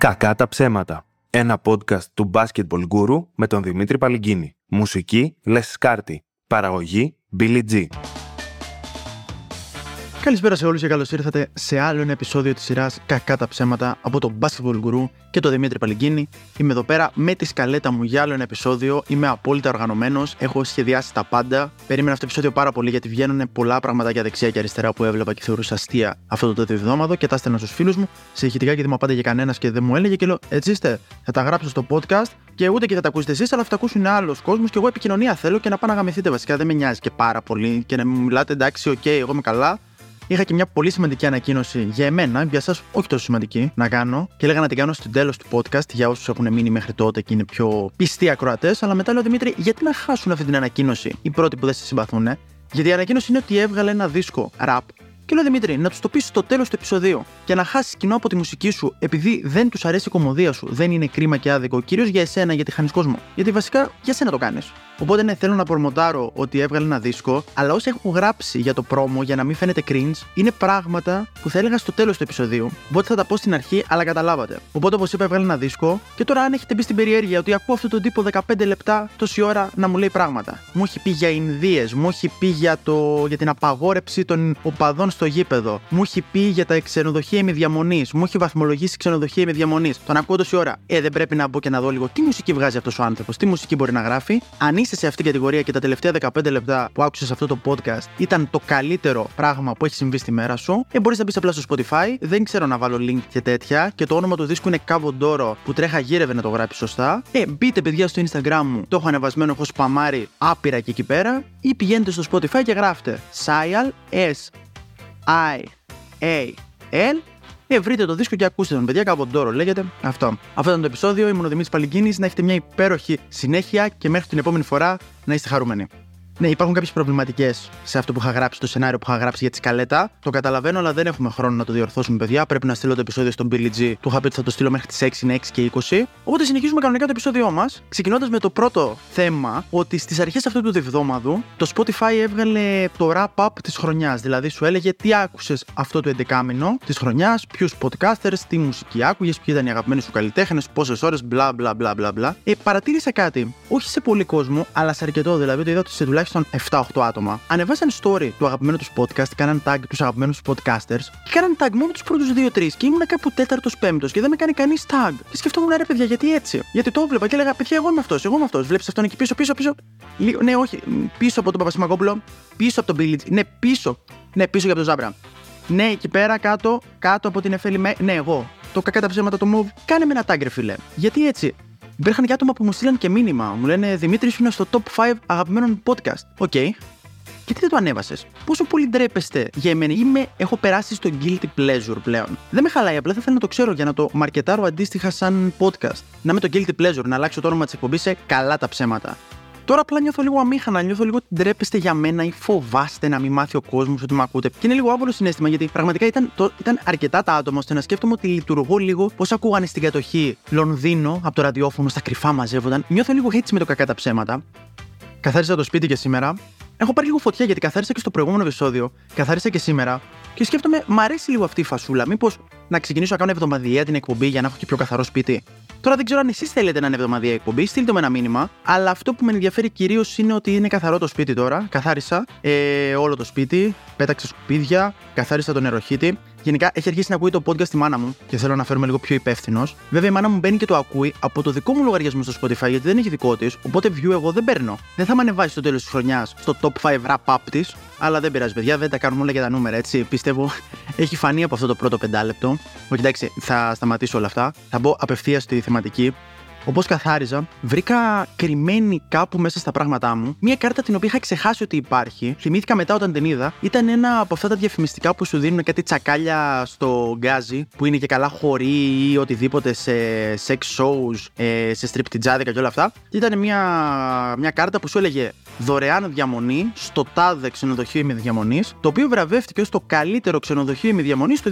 Κακά τα ψέματα. Ένα podcast του Basketball Guru με τον Δημήτρη Παλυγκίνη. Μουσική Les Σκάρτη. Παραγωγή Billy G. Καλησπέρα σε όλους και καλώς ήρθατε σε άλλο ένα επεισόδιο της σειράς Κακά τα ψέματα από τον Basketball Guru και τον Δημήτρη Παλυγκίνη. Είμαι εδώ πέρα με τη σκαλέτα μου για άλλο ένα επεισόδιο. Είμαι απόλυτα οργανωμένος, έχω σχεδιάσει τα πάντα. Περίμενα αυτό το επεισόδιο πάρα πολύ γιατί βγαίνουν πολλά πράγματα για δεξιά και αριστερά που έβλεπα και θεωρούσα αστεία αυτό το τέτοιο εβδόμαδο και τα στέλνα στους φίλους μου σε ηχητικά γιατί μου απάντησε κανένας και δεν μου έλεγε και λέω έτσι είστε, θα τα γράψω στο podcast και ούτε και θα τα ακούσετε εσείς, αλλά θα τα ακούσουν άλλος κόσμος και εγώ επικοινωνία θέλω και να πάω να γαμηθείτε βασικά. Δεν με νοιάζει και πάρα πολύ και να μου μιλάτε εντάξει, OK, okay, εγώ είμαι καλά είχα και μια πολύ σημαντική ανακοίνωση για εμένα, για εσά όχι τόσο σημαντική, να κάνω και έλεγα να την κάνω στο τέλος του podcast για όσους έχουν μείνει μέχρι τότε και είναι πιο πιστοί ακροατές. Αλλά μετά λέω Δημήτρη, γιατί να χάσουν αυτή την ανακοίνωση; Οι πρώτοι που δεν σε συμπαθούν, γιατί η ανακοίνωση είναι ότι έβγαλε ένα δίσκο rap και λέω Δημήτρη, να τους το πεις στο τέλος του επεισοδίου και να χάσεις κοινό από τη μουσική σου επειδή δεν τους αρέσει η κομμωδία σου, δεν είναι κρίμα και άδικο, κυρίως για εσένα γιατί χάνεις κόσμο. Γιατί βασικά για σένα το κάνεις. Οπότε ναι, θέλω να προμοτάρω ότι έβγαλε ένα δίσκο, αλλά όσα έχω γράψει για το πρόμο για να μην φαίνεται cringe είναι πράγματα που θα έλεγα στο τέλος του επεισοδίου. Οπότε θα τα πω στην αρχή, αλλά καταλάβατε. Οπότε όπως είπα, έβγαλε ένα δίσκο και τώρα αν έχετε μπει στην περιέργεια ότι ακούω αυτόν τον τύπο 15 λεπτά τόση ώρα να μου λέει πράγματα. Μου έχει πει για Ινδίες, μου έχει πει για, το, για την απαγόρεψη των οπαδών στο γήπεδο, μου έχει πει για τα ξενοδοχεία με διαμονή, μου έχει βαθμολογήσει ξενοδοχεία με διαμονή. Τον ακούω τόση ώρα. Ε, δεν πρέπει να μπω και να δω λίγο τι μουσική βγάζει αυτός ο άνθρωπος, τι μουσική μπορεί να γράφει. Αν είσαι σε αυτήν την κατηγορία και τα τελευταία 15 λεπτά που άκουσες αυτό το podcast ήταν το καλύτερο πράγμα που έχει συμβεί στη μέρα σου, ε, μπορείς να μπεις απλά στο Spotify. Δεν ξέρω να βάλω link και τέτοια. Και το όνομα του δίσκου είναι Cavondoro που τρέχα γύρευε να το γράψει σωστά. Ε, μπείτε παιδιά στο Instagram μου, το έχω ανεβασμένο, έχω σπαμάρει άπειρα και εκεί πέρα. Ή πηγαίνετε στο Spotify και γράφτε Sial S I A L ε, βρείτε το δίσκο και ακούστε τον, παιδιά. Καβοντόρο λέγεται. Αυτό. Αυτό ήταν το επεισόδιο. Ήμουν ο Δημήτρης Παλυγκίνη. Να έχετε μια υπέροχη συνέχεια και μέχρι την επόμενη φορά να είστε χαρούμενοι. Ναι, υπάρχουν κάποιες προβληματικές σε αυτό που είχα γράψει, το σενάριο που είχα γράψει για τη σκαλέτα. Το καταλαβαίνω, αλλά δεν έχουμε χρόνο να το διορθώσουμε, παιδιά. Πρέπει να στείλω το επεισόδιο στον Billy G. Του είχα πει ότι θα το στείλω μέχρι τις 6, είναι 6 και 20. Οπότε συνεχίζουμε κανονικά το επεισόδιό μας, ξεκινώντας με το πρώτο θέμα, ότι στις αρχές αυτού του διβδόμαδου το Spotify έβγαλε το wrap-up της χρονιάς. Δηλαδή σου έλεγε τι άκουσες αυτό το 11 μήνο της χρονιάς, ποιους podcasters, τι μουσική άκουγες, ποιοι ήταν οι αγαπημένοι σου καλλιτέχνες, πόσες ώρες, μπλα μπλα μπλα μπλα μπλα. Ε, παρατήρησα κάτι, όχι σε πολύ κόσμο, αλλά σε αρκετό δηλαδή, ότι είδα ότι σε τουλάχιστον τουλάχιστον 7-8 άτομα, ανεβάσαν story του αγαπημένου τους podcast, κάναν tag τους αγαπημένους τους podcasters και κάναν tag μόνο τους πρώτους 2-3 και ήμουν κάπου τέταρτος πέμπτος και δεν με κάνει κανείς tag. Και σκεφτόμουν ρε παιδιά, γιατί έτσι; Γιατί το έβλεπα και έλεγα, παιδιά, εγώ είμαι αυτός, εγώ είμαι αυτός. Βλέπεις αυτόν εκεί πίσω, πίσω, πίσω. Λίγο, ναι, όχι, πίσω από τον Παπασημακόπουλο, πίσω από τον Billy. Ναι, πίσω. Ναι, πίσω για τον Ζάμπρα. Ναι, εκεί πέρα κάτω, κάτω από την Εφέλη Ναι, εγώ. Το κακά τα ψέματα το move. Κάνε με ένα tag, ρε φίλε. Γιατί έτσι; Υπήρχαν και άτομα που μου στείλαν και μήνυμα. Μου λένε Δημήτρης, είναι στο top 5 αγαπημένων podcast. OK. Okay. Και τι δεν το ανέβασες; Πόσο πολύ ντρέπεστε για εμένα; Είμαι, έχω περάσει στο guilty pleasure πλέον. Δεν με χαλάει, απλά θα ήθελα να το ξέρω για να το μαρκετάρω αντίστοιχα σαν podcast. Να είμαι το guilty pleasure, να αλλάξω το όνομα της εκπομπής σε καλά τα ψέματα. Τώρα απλά νιώθω λίγο αμήχανα, νιώθω λίγο ότι ντρέπεστε για μένα ή φοβάστε να μην μάθει ο κόσμος ότι με ακούτε. Και είναι λίγο άβολο συναίσθημα γιατί πραγματικά ήταν, το, ήταν αρκετά τα άτομα ώστε να σκέφτομαι ότι λειτουργώ λίγο πώς ακούγανε στην κατοχή Λονδίνο από το ραδιόφωνο, στα κρυφά μαζεύονταν. Νιώθω λίγο έτσι με το κακά τα ψέματα. Καθάρισα το σπίτι και σήμερα. Έχω πάρει λίγο φωτιά γιατί καθάρισα και στο προηγούμενο επεισόδιο. Καθάρισα και σήμερα. Και σκέφτομαι, μ' αρέσει λίγο αυτή η φασούλα. Μήπως να ξεκινήσω να κάνω εβδομαδιαία την εκπομπή για να έχω και πιο καθαρό σπίτι. Τώρα δεν ξέρω αν εσείς θέλετε να είναι εβδομαδιαία εκπομπή, στείλτε με ένα μήνυμα. Αλλά αυτό που με ενδιαφέρει κυρίως είναι ότι είναι καθαρό το σπίτι τώρα. Καθάρισα ε, όλο το σπίτι, πέταξα σκουπίδια, καθάρισα τον νεροχύτη. Γενικά έχει αρχίσει να ακούει το podcast τη μάνα μου και θέλω να φέρουμε λίγο πιο υπεύθυνος. Βέβαια η μάνα μου μπαίνει και το ακούει από το δικό μου λογαριασμό στο Spotify γιατί δεν έχει δικό της, οπότε view εγώ δεν παίρνω. Δεν θα με ανεβάσει στο τέλος της χρονιάς στο top 5 wrap up της, αλλά δεν πειράζει παιδιά, δεν τα κάνουμε όλα για τα νούμερα έτσι. Πιστεύω έχει φανεί από αυτό το πρώτο πεντάλεπτο. Όχι εντάξει, θα σταματήσω όλα αυτά. Θα μπω απευθείας στη θεματική. Όπως καθάριζα, βρήκα κρυμμένη κάπου μέσα στα πράγματά μου μία κάρτα την οποία είχα ξεχάσει ότι υπάρχει. Θυμήθηκα μετά όταν την είδα. Ήταν ένα από αυτά τα διαφημιστικά που σου δίνουν κάτι τσακάλια στο γκάζι, που είναι και καλά χωρί ή οτιδήποτε σε sex shows, ε, σε στριπτιτζάδικα και όλα αυτά. Ήταν μια, μια κάρτα που σου έλεγε δωρεάν διαμονή στο τάδε ξενοδοχείο με διαμονή, το οποίο βραβεύτηκε ως το καλύτερο ξενοδοχείο με διαμονή το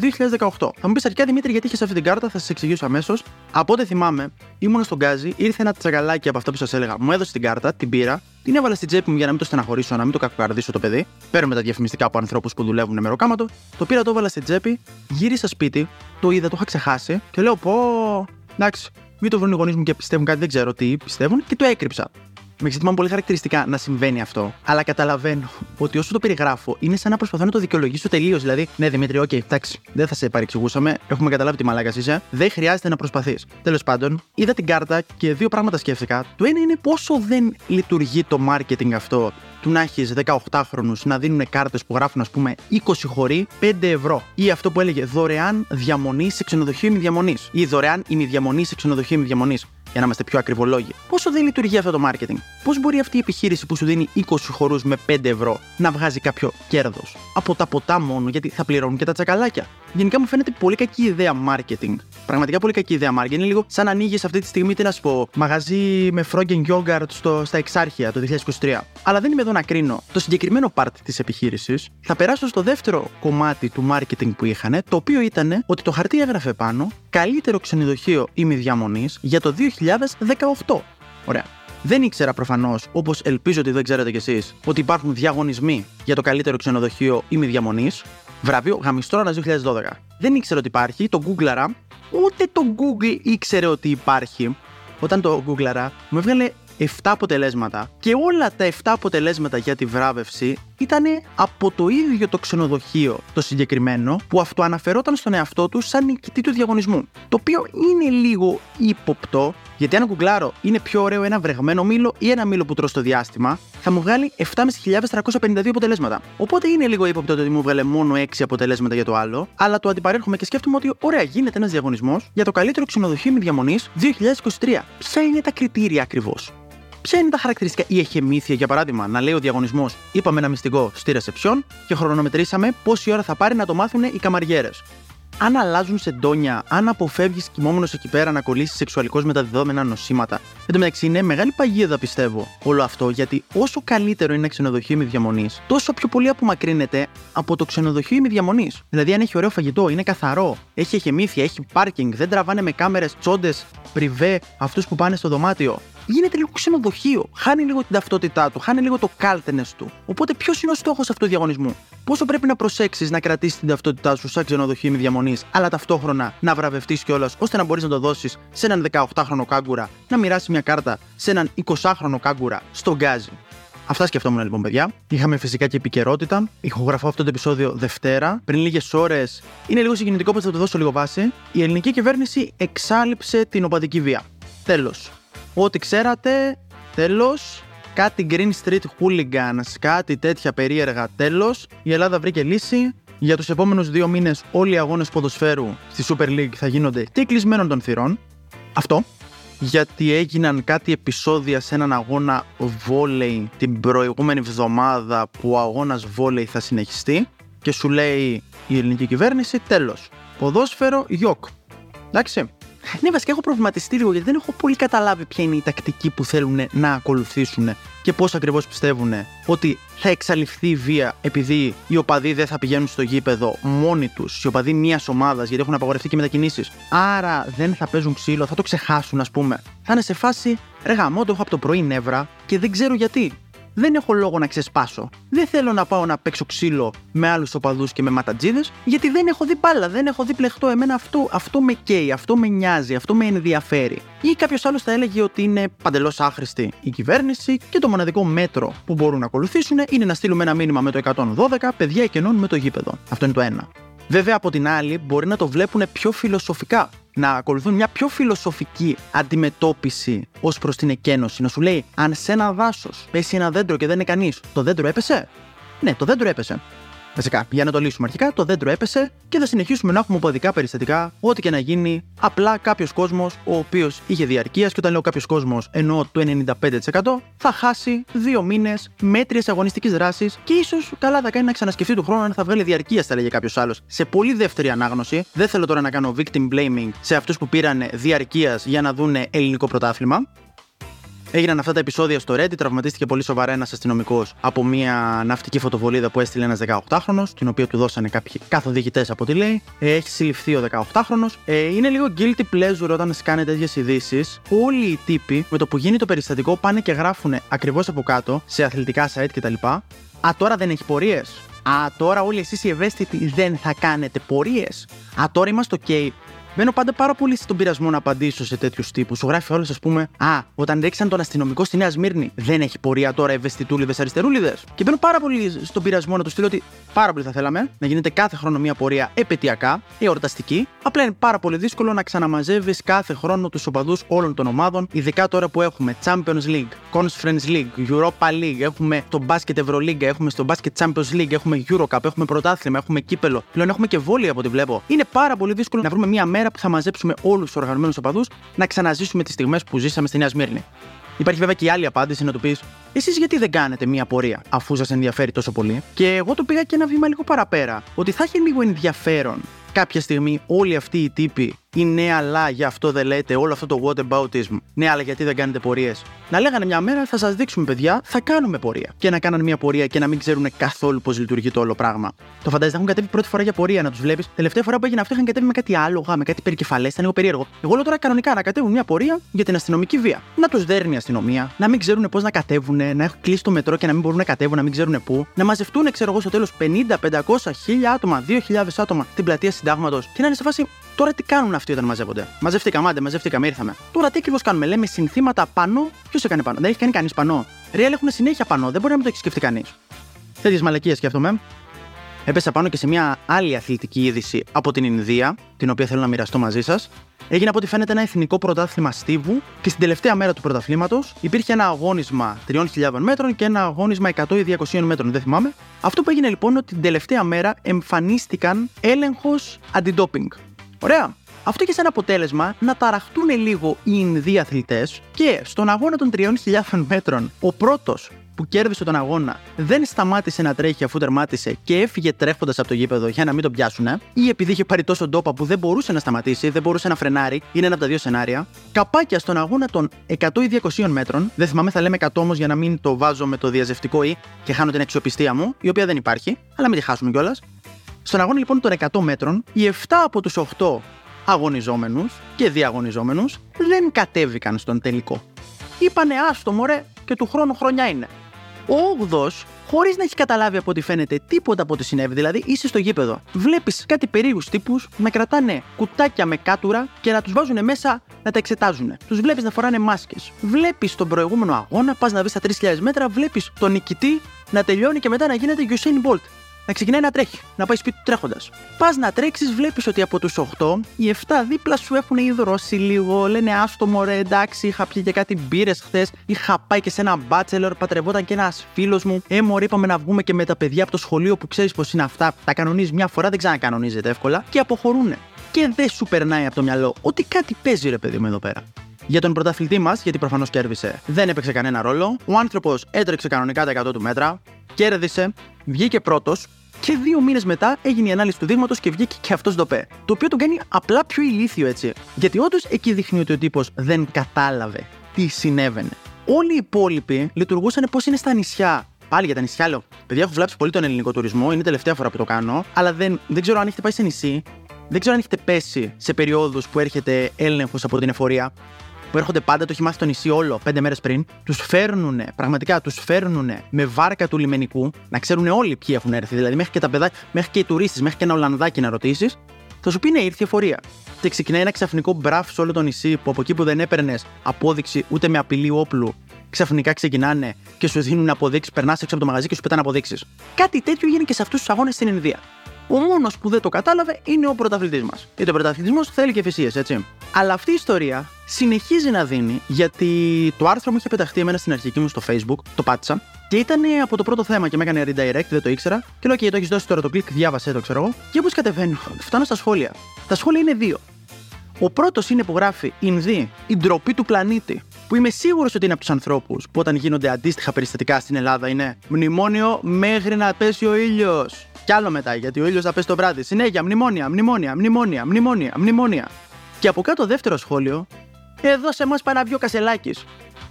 2018. Θα μου πεις αρχικά Δημήτρη, γιατί είχες αυτή την κάρτα, θα σα εξηγήσω αμέσως. Από ό,τι θυμάμαι, ήμουν στον Γκάζι, ήρθε ένα τσακαλάκι από αυτό που σας έλεγα, μου έδωσε την κάρτα, την πήρα, την έβαλα στην τσέπη μου για να μην το στεναχωρήσω, να μην το κακοκαρδίσω το παιδί. Παίρνουμε τα διαφημιστικά από ανθρώπους που δουλεύουν με ροκάματο. Το πήρα, το έβαλα στην τσέπη, γύρισα σπίτι, το είδα, το είχα ξεχάσει και λέω πω. Εντάξει, μην το βρουν οι γονείς μου και πιστεύουν κάτι, δεν ξέρω τι πιστεύουν και το έκρυψα. Με ξετιμάνε πολύ χαρακτηριστικά να συμβαίνει αυτό. Αλλά καταλαβαίνω ότι όσο το περιγράφω, είναι σαν να προσπαθώ να το δικαιολογήσω τελείως. Δηλαδή, ναι, Δημήτρη, OK, okay, εντάξει, δεν θα σε παρεξηγούσαμε. Έχουμε καταλάβει τι μαλάκα είσαι. Δεν χρειάζεται να προσπαθείς. Τέλος πάντων, είδα την κάρτα και δύο πράγματα σκέφτηκα. Το ένα είναι πόσο δεν λειτουργεί το marketing αυτό του να έχεις 18χρονους να δίνουν κάρτες που γράφουν, ας πούμε, 20 χωρί 5 ευρώ. Ή αυτό που έλεγε δωρεάν διαμονή σε ξενοδοχείο ημιδιαμονής. Ή δωρεάν ημιδιαμονή σε ξενοδοχείο ημιδιαμονής για να είμαστε πιο ακριβολόγοι. Πόσο δεν λειτουργεί αυτό το marketing; Πώς μπορεί αυτή η επιχείρηση που σου δίνει 20 χορούς με 5 ευρώ να βγάζει κάποιο κέρδος; Από τα ποτά μόνο, γιατί θα πληρώνουν και τα τσακαλάκια. Γενικά μου φαίνεται πολύ κακή ιδέα marketing. Πραγματικά πολύ κακή ιδέα marketing. Είναι λίγο σαν να ανοίγεις αυτή τη στιγμή, τι να σου πω, μαγαζί με frogen yogurt στο, στα Εξάρχεια το 2023. Αλλά δεν είμαι εδώ να κρίνω το συγκεκριμένο part της επιχείρησης. Θα περάσω στο δεύτερο κομμάτι του marketing που είχαν, το οποίο ήταν ότι το χαρτί έγραφε πάνω καλύτερο ξενοδοχείο ημιδιαμονής για το 2018. Ωραία. Δεν ήξερα προφανώς, όπως ελπίζω ότι δεν ξέρετε κι εσείς, ότι υπάρχουν διαγωνισμοί για το καλύτερο ξενοδοχείο ημιδιαμονής. Βραβείο Γαμιστρώνας 2012. Δεν ήξερα ότι υπάρχει, το googlara. Ούτε το Google ήξερε ότι υπάρχει. Όταν το googlara, μου έβγαλε 7 αποτελέσματα και όλα τα 7 αποτελέσματα για τη βράβευση ήταν από το ίδιο το ξενοδοχείο το συγκεκριμένο που αυτοαναφερόταν στον εαυτό του σαν νικητή του διαγωνισμού. Το οποίο είναι λίγο ύποπτο, γιατί αν γκουγκλάρω είναι πιο ωραίο ένα βρεγμένο μήλο ή ένα μήλο που τρώω στο διάστημα, θα μου βγάλει 7.352 αποτελέσματα. Οπότε είναι λίγο ύποπτο ότι μου βγάλε μόνο 6 αποτελέσματα για το άλλο, αλλά το αντιπαρέρχομαι και σκέφτομαι ότι ωραία, γίνεται ένας διαγωνισμός για το καλύτερο ξενοδοχείο με διαμονή 2023. Ποια είναι τα κριτήρια ακριβώς; Ποια είναι τα χαρακτηριστικά, η εχεμήθεια για παράδειγμα, να λέει ο διαγωνισμός: Είπαμε ένα μυστικό στη ρεσεψιόν και χρονομετρήσαμε πόση ώρα θα πάρει να το μάθουν οι καμαριέρες. Αν αλλάζουν σεντόνια, αν αποφεύγεις κοιμόμενος εκεί πέρα να κολλήσεις σεξουαλικώς μεταδιδόμενα νοσήματα. Εν τω μεταξύ είναι μεγάλη παγίδα πιστεύω όλο αυτό, γιατί όσο καλύτερο είναι ένα ξενοδοχείο με διαμονής, τόσο πιο πολύ απομακρύνεται από το ξενοδοχείο με διαμονής. Δηλαδή, αν έχει ωραίο φαγητό, είναι καθαρό, έχει εχεμήθεια, έχει πάρκινγκ, δεν τραβάνε με κάμερες τσόντες, πριβέ αυτούς που πάνε στο δωμάτιο γίνεται λίγο ξενοδοχείο. Χάνει λίγο την ταυτότητά του, χάνει λίγο το κάλτενε του. Οπότε, ποιος είναι ο στόχος αυτού του διαγωνισμού; Πόσο πρέπει να προσέξεις να κρατήσεις την ταυτότητά σου σαν ξενοδοχείο με διαμονής, αλλά ταυτόχρονα να βραβευτείς κιόλας ώστε να μπορείς να το δώσεις σε έναν 18χρονο κάγκουρα, να μοιράσεις μια κάρτα σε έναν 20χρονο κάγκουρα στον γκάζι. Αυτά σκεφτόμουν λοιπόν, παιδιά. Είχαμε φυσικά και επικαιρότητα. Ηχογραφώ αυτό το επεισόδιο Δευτέρα. Πριν λίγες ώρες, είναι λίγο συγκινητικό που θα το δώσω λίγο βάση. Η ελληνική κυβέρνηση εξάλληψε την οπαδική βία. Τέλος. Ό,τι ξέρατε, τέλος, κάτι Green Street Hooligans, κάτι τέτοια περίεργα τέλος, η Ελλάδα βρήκε λύση. Για τους επόμενους δύο μήνες όλοι οι αγώνες ποδοσφαίρου στη Super League θα γίνονται και κλεισμένων των θυρών. Αυτό, γιατί έγιναν κάτι επεισόδια σε έναν αγώνα βόλεϊ την προηγούμενη εβδομάδα που ο αγώνας βόλεϊ θα συνεχιστεί και σου λέει η ελληνική κυβέρνηση τέλος. Ποδόσφαιρο, γιοκ. Εντάξει. Ναι, βασικά έχω προβληματιστεί λίγο γιατί δεν έχω πολύ καταλάβει ποια είναι η τακτική που θέλουν να ακολουθήσουν και πώς ακριβώς πιστεύουν ότι θα εξαλειφθεί η βία επειδή οι οπαδοί δεν θα πηγαίνουν στο γήπεδο μόνοι τους, οι οπαδοί μιας ομάδας γιατί έχουν απαγορευτεί και μετακινήσεις. Άρα δεν θα παίζουν ξύλο, θα το ξεχάσουν, ας πούμε. Θα είναι σε φάση ρε γαμό, το έχω από το πρωί νεύρα και δεν ξέρω γιατί δεν έχω λόγο να ξεσπάσω. Δεν θέλω να πάω να παίξω ξύλο με άλλους οπαδούς και με ματατζίδες, γιατί δεν έχω δει μπάλα, δεν έχω δει πλεχτό. Εμένα αυτό, αυτό με καίει, αυτό με νοιάζει, αυτό με ενδιαφέρει. Ή κάποιος άλλος θα έλεγε ότι είναι παντελώς άχρηστη η κυβέρνηση και το μοναδικό μέτρο που μπορούν να ακολουθήσουν είναι να στείλουμε ένα μήνυμα με το 112, παιδιά εκενώνουν με το γήπεδο. Αυτό είναι το ένα. Βέβαια από την άλλη μπορεί να το βλέπουν πιο φιλοσοφικά να ακολουθούν μια πιο φιλοσοφική αντιμετώπιση ως προς την εκένωση. Να σου λέει, αν σε ένα δάσος πέσει ένα δέντρο και δεν είναι κανείς, το δέντρο έπεσε; Ναι, το δέντρο έπεσε. Βασικά, για να το λύσουμε αρχικά, το δέντρο έπεσε και θα συνεχίσουμε να έχουμε οπαδικά περιστατικά, ό,τι και να γίνει. Απλά κάποιος κόσμος, ο οποίος είχε διαρκείας, και όταν λέω κάποιος κόσμος εννοώ το 95%, θα χάσει δύο μήνες μέτριες αγωνιστικής δράσης και ίσως καλά θα κάνει να ξανασκεφτεί του χρόνου αν θα βγάλει διαρκείας, θα λέγε κάποιος άλλος. Σε πολύ δεύτερη ανάγνωση, δεν θέλω τώρα να κάνω victim blaming σε αυτούς που πήραν διαρκείας για να δουν ελληνικό πρωτάθλημα. Έγιναν αυτά τα επεισόδια στο Reddit, τραυματίστηκε πολύ σοβαρά ένας αστυνομικός από μια ναυτική φωτοβολίδα που έστειλε ένας 18χρονο, την οποία του δώσανε κάποιοι καθοδηγητές από ό,τι λέει. Ε, έχει συλληφθεί ο 18χρονο. Ε, είναι λίγο guilty pleasure όταν σκάνε τέτοιες ειδήσεις. Όλοι οι τύποι με το που γίνει το περιστατικό πάνε και γράφουν ακριβώς από κάτω σε αθλητικά site κτλ. Α, τώρα δεν έχει πορείες. Α, τώρα όλοι εσείς οι ευαίσθητοι δεν θα κάνετε πορείες. Α, τώρα είμαστε OK Μένω πάντα πάρα πολύ στον πειρασμό να απαντήσω σε τέτοιους τύπους. Σου γράφει όλος, ας πούμε, Α, όταν ρίξαν τον αστυνομικό στη Νέα Σμύρνη, δεν έχει πορεία τώρα ευαισθητούλιδες αριστερούλιδες. Και μπαίνω πάρα πολύ στον πειρασμό να τους στείλω ότι πάρα πολύ θα θέλαμε να γίνεται κάθε χρόνο μια πορεία επαιτειακά, εορταστική. Απλά είναι πάρα πολύ δύσκολο να ξαναμαζεύεις κάθε χρόνο τους οπαδούς όλων των ομάδων, ειδικά τώρα που έχουμε Champions League, Conference League, Europa League, έχουμε το Basket Euroliga, έχουμε στο Basket Champions League, έχουμε Eurocup, έχουμε πρωτάθλημα, έχουμε κύπελο. Πλέον έχουμε και βόλια από ό,τι βλέπω. Είναι πάρα πολύ δύσκολο να βρούμε μια μέρα που θα μαζέψουμε όλους τους οργανωμένους οπαδούς να ξαναζήσουμε τις στιγμές που ζήσαμε στη Νέα Σμύρνη. Υπάρχει βέβαια και η άλλη απάντηση να του πεις: Εσείς γιατί δεν κάνετε μία πορεία, αφού σας ενδιαφέρει τόσο πολύ; Και εγώ το πήγα και ένα βήμα λίγο παραπέρα. Ότι θα έχει λίγο ενδιαφέρον κάποια στιγμή όλοι αυτοί οι τύποι ή ναι, αλλά γι' αυτό δεν λέτε όλο αυτό το whataboutism. Ναι, αλλά γιατί δεν κάνετε πορείες. Να λέγανε μια μέρα, θα σας δείξουμε, παιδιά, θα κάνουμε πορεία. Και να κάνανε μια πορεία και να μην ξέρουν καθόλου πώς λειτουργεί το όλο πράγμα. Το φαντάζεσαι να έχουν κατέβει πρώτη φορά για πορεία, να τους βλέπεις. Τελευταία φορά που έγινε αυτό είχαν κατέβει με κάτι άλογα, με κάτι περικεφαλές, ήταν λίγο περίεργο. Εγώ λέω τώρα κανονικά να κατέβουν μια πορεία για την αστυνομική βία. Να τους δέρνει η αστυνομία, να μην ξέρουν πώς να κατέβουν, να έχουν κλείσει το μετρό και να μην μπορούν να κατέβουν, να μην ξέρουν πού. Να μαζευτούν, ξέρω εγώ, στο τέλος 50, 500, 1000 άτομα, 2000 άτομα την πλατεία συντάγματος και να είναι σε φάση Τώρα τι κάνουν αυτοί όταν μαζεύονται; Μαζεύτηκαμε, άντε, μαζεύτηκαμε, ήρθαμε. Τώρα τι ακριβώς κάνουμε; Λέμε συνθήματα πάνω. Ποιος έκανε πάνω; Δεν έχει κάνει κανείς πανό. Ρεάλ έχουν συνέχεια πάνω. Δεν μπορεί να μην το έχει σκεφτεί κανείς. Τέτοιες μαλακίες σκέφτομαι. Έπεσα πάνω και σε μια άλλη αθλητική είδηση από την Ινδία, την οποία θέλω να μοιραστώ μαζί σας. Έγινε από ό,τι φαίνεται ένα εθνικό πρωτάθλημα στίβου και στην τελευταία μέρα του πρωταθλήματος υπήρχε ένα αγώνισμα 3.000 μέτρων και ένα αγώνισμα 100 ή 200 μέτρων, δεν θυμάμαι. Αυτό που έγινε λοιπόν είναι ότι την τελευταία μέρα εμφανίστηκαν έλεγχος αντιντόπινγκ. Ωραία. Αυτό είχε σαν αποτέλεσμα να ταραχτούν λίγο οι Ινδοί αθλητές και στον αγώνα των 3.000 μέτρων ο πρώτος που κέρδισε τον αγώνα δεν σταμάτησε να τρέχει αφού τερμάτισε και έφυγε τρέχοντας από το γήπεδο για να μην τον πιάσουν, ή επειδή είχε πάρει τόσο ντόπα που δεν μπορούσε να σταματήσει, δεν μπορούσε να φρενάρει, είναι ένα από τα δύο σενάρια. Καπάκια στον αγώνα των 100 ή 200 μέτρων, δεν θυμάμαι, θα λέμε 100 όμως για να μην το βάζω με το διαζευτικό ή και χάνω την αξιοπιστία μου, η οποία δεν υπάρχει, αλλά μην τη χάσουμε κιόλας. Στον αγώνα λοιπόν των 100 μέτρων, οι 7 από τους 8 αγωνιζόμενους και διαγωνιζόμενους δεν κατέβηκαν στον τελικό. Είπανε άστο μωρέ και του χρόνου χρονιά είναι. Ο 8 χωρίς να έχει καταλάβει από ό,τι φαίνεται τίποτα από ό,τι συνέβη, δηλαδή είσαι στο γήπεδο. Βλέπεις κάτι περίεργους τύπους να κρατάνε κουτάκια με κάτουρα και να τους βάζουν μέσα να τα εξετάζουν. Τους βλέπεις να φοράνε μάσκες. Βλέπεις τον προηγούμενο αγώνα, πας να δεις στα 3.000 μέτρα, βλέπεις τον νικητή να τελειώνει και μετά να γίνεται Usain Bolt να ξεκινάει να τρέχει, να πάει σπίτι του τρέχοντας. Πας να τρέξεις, βλέπεις ότι από τους 8, οι 7 δίπλα σου έχουν υδρώσει λίγο, λένε άστο μωρέ, εντάξει, είχα πιει και κάτι μπύρες χθες, είχα πάει και σε ένα μπάτσελορ, πατρευόταν και ένας φίλος μου. Ε, μωρέ, είπαμε να βγούμε και με τα παιδιά από το σχολείο που ξέρεις πως είναι αυτά, τα κανονίζεις μια φορά, δεν ξανακανονίζεται εύκολα και αποχωρούν. Και δεν σου περνάει από το μυαλό ότι κάτι παίζει ρε παιδί μου εδώ πέρα. Για τον πρωταθλητή μας, γιατί προφανώς κέρδισε, δεν έπαιξε κανένα ρόλο. Ο άνθρωπος έτρεξε κανονικά τα 100 του μέτρα, κέρδισε, βγήκε πρώτος και δύο μήνες μετά έγινε η ανάλυση του δείγματος και βγήκε και αυτός το ΠΕ. Το οποίο τον κάνει απλά πιο ηλίθιο έτσι. Γιατί όντως εκεί δείχνει ότι ο τύπος δεν κατάλαβε τι συνέβαινε. Όλοι οι υπόλοιποι λειτουργούσαν πώς είναι στα νησιά. Πάλι για τα νησιά λέω. Παιδιά, έχω βλάψει πολύ τον ελληνικό τουρισμό, είναι η τελευταία φορά που το κάνω. Αλλά δεν, δεν ξέρω αν έχετε πάει σε νησί. Δεν ξέρω αν έχετε πέσει σε περιόδους που έρχεται έλεγχος από την εφορία που έρχονται πάντα, το έχει μάθει στο νησί όλο πέντε μέρες πριν, τους φέρνουν, πραγματικά τους φέρνουν με βάρκα του λιμενικού, να ξέρουν όλοι ποιοι έχουν έρθει. Δηλαδή, μέχρι και τα παιδάκια, μέχρι και οι τουρίστες, μέχρι και ένα Ολλανδάκι να ρωτήσεις, θα σου πει ναι, ήρθε η εφορία. Και ξεκινάει ένα ξαφνικό μπραφ σε όλο το νησί που από εκεί που δεν έπαιρνες απόδειξη ούτε με απειλή όπλου, ξαφνικά ξεκινάνε και σου δίνουν αποδείξεις, περνάς έξω από το μαγαζί και σου πετάνε αποδείξεις. Κάτι τέτοιο γίνει και σε αυτούς τους αγώνες στην Ινδία. Ο μόνος που δεν το κατάλαβε είναι ο πρωταθλητής μας. Γιατί ο πρωταθλητισμός θέλει και φυσίε, έτσι. Αλλά αυτή η ιστορία συνεχίζει να δίνει γιατί το άρθρο μου είχε πεταχτεί εμένα στην αρχική μου στο Facebook, το πάτησα, και ήταν από το πρώτο θέμα και με έκανε redirect, δεν το ήξερα. Και λέω: OK, το έχεις δώσει τώρα το κλικ, διάβασε το, ξέρω εγώ. Και όπως κατεβαίνω, φτάνω στα σχόλια. Τα σχόλια είναι δύο. Ο πρώτος είναι που γράφει Ινδί, η ντροπή του πλανήτη. Που είμαι σίγουρος ότι είναι από τους ανθρώπους που όταν γίνονται αντίστοιχα περιστατικά στην Ελλάδα είναι Μνημόνιο μέχρι να πέσει ο ήλιος. Κι άλλο μετά, γιατί ο ήλιος θα πέσει το βράδυ. Συνέχεια, μνημόνια, μνημόνια, μνημόνια, μνημόνια, μνημόνια. Και από κάτω δεύτερο σχόλιο, εδώ σε εμάς πάει ο Κασελάκης.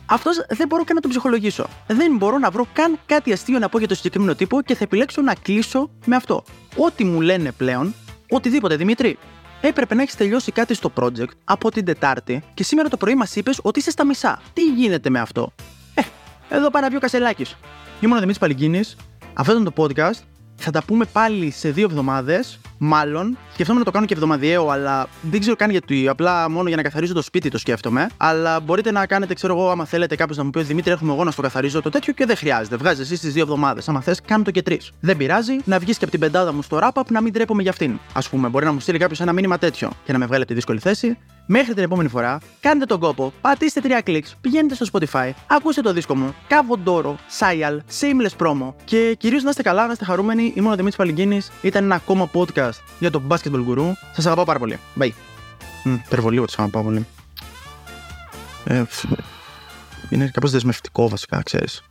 Αυτός δεν μπορώ καν να τον ψυχολογήσω. Δεν μπορώ να βρω καν κάτι αστείο να πω για το συγκεκριμένο τύπο και θα επιλέξω να κλείσω με αυτό. Ό,τι μου λένε πλέον, οτιδήποτε Δημήτρη, έπρεπε να έχεις τελειώσει κάτι στο project από την Τετάρτη και σήμερα το πρωί μας είπες ότι είσαι στα μισά. Τι γίνεται με αυτό; Ε, εδώ πάει ο Κασελάκης. Ήμουν ο Δημήτρης Παλικίνης. Αυτό ήταν το podcast Θα τα πούμε πάλι σε δύο εβδομάδες. Μάλλον. Σκεφτόμαι να το κάνω και εβδομαδιαίο, αλλά δεν ξέρω καν γιατί. Απλά μόνο για να καθαρίζω το σπίτι το σκέφτομαι. Αλλά μπορείτε να κάνετε, ξέρω εγώ, άμα θέλετε κάποιος να μου πει Δημήτρη, έχουμε εγώ να στο καθαρίζω το τέτοιο και δεν χρειάζεται. Βγάζεις εσύ τι δύο εβδομάδες. Άμα θες, κάνω το και τρεις. Δεν πειράζει να βγεις και από την πεντάδα μου στο wrap-up να μην τρέπομαι για αυτήν. Α πούμε, μπορεί να μου στείλει κάποιος ένα μήνυμα τέτοιο και να με βγάλει από τη δύσκολη θέση. Μέχρι την επόμενη φορά, κάντε τον κόπο, πατήστε τρία κλικς, πηγαίνετε στο Spotify, ακούστε το δίσκο μου, Καβοντόρο, Σάιαλ, Shameless Promo και κυρίως να είστε καλά, να είστε χαρούμενοι. Ήμουν ο Δημήτρης Παλυγκίνη, ήταν ένα ακόμα podcast για το Basketball Guru. Σας αγαπάω πάρα πολύ. Bye. Υπερβολή ότι σας αγαπάω πολύ. Ε, είναι κάπως δεσμευτικό βασικά, ξέρεις.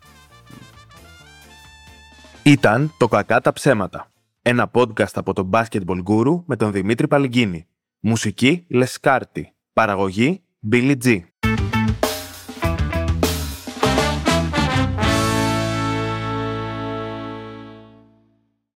Ήταν το «Κακά τα ψέματα». Ένα podcast από το Basketball Guru με τον Δημήτρη Παλυγκίνη. Μουσική Λεσκάρτη. Παραγωγή Billy G.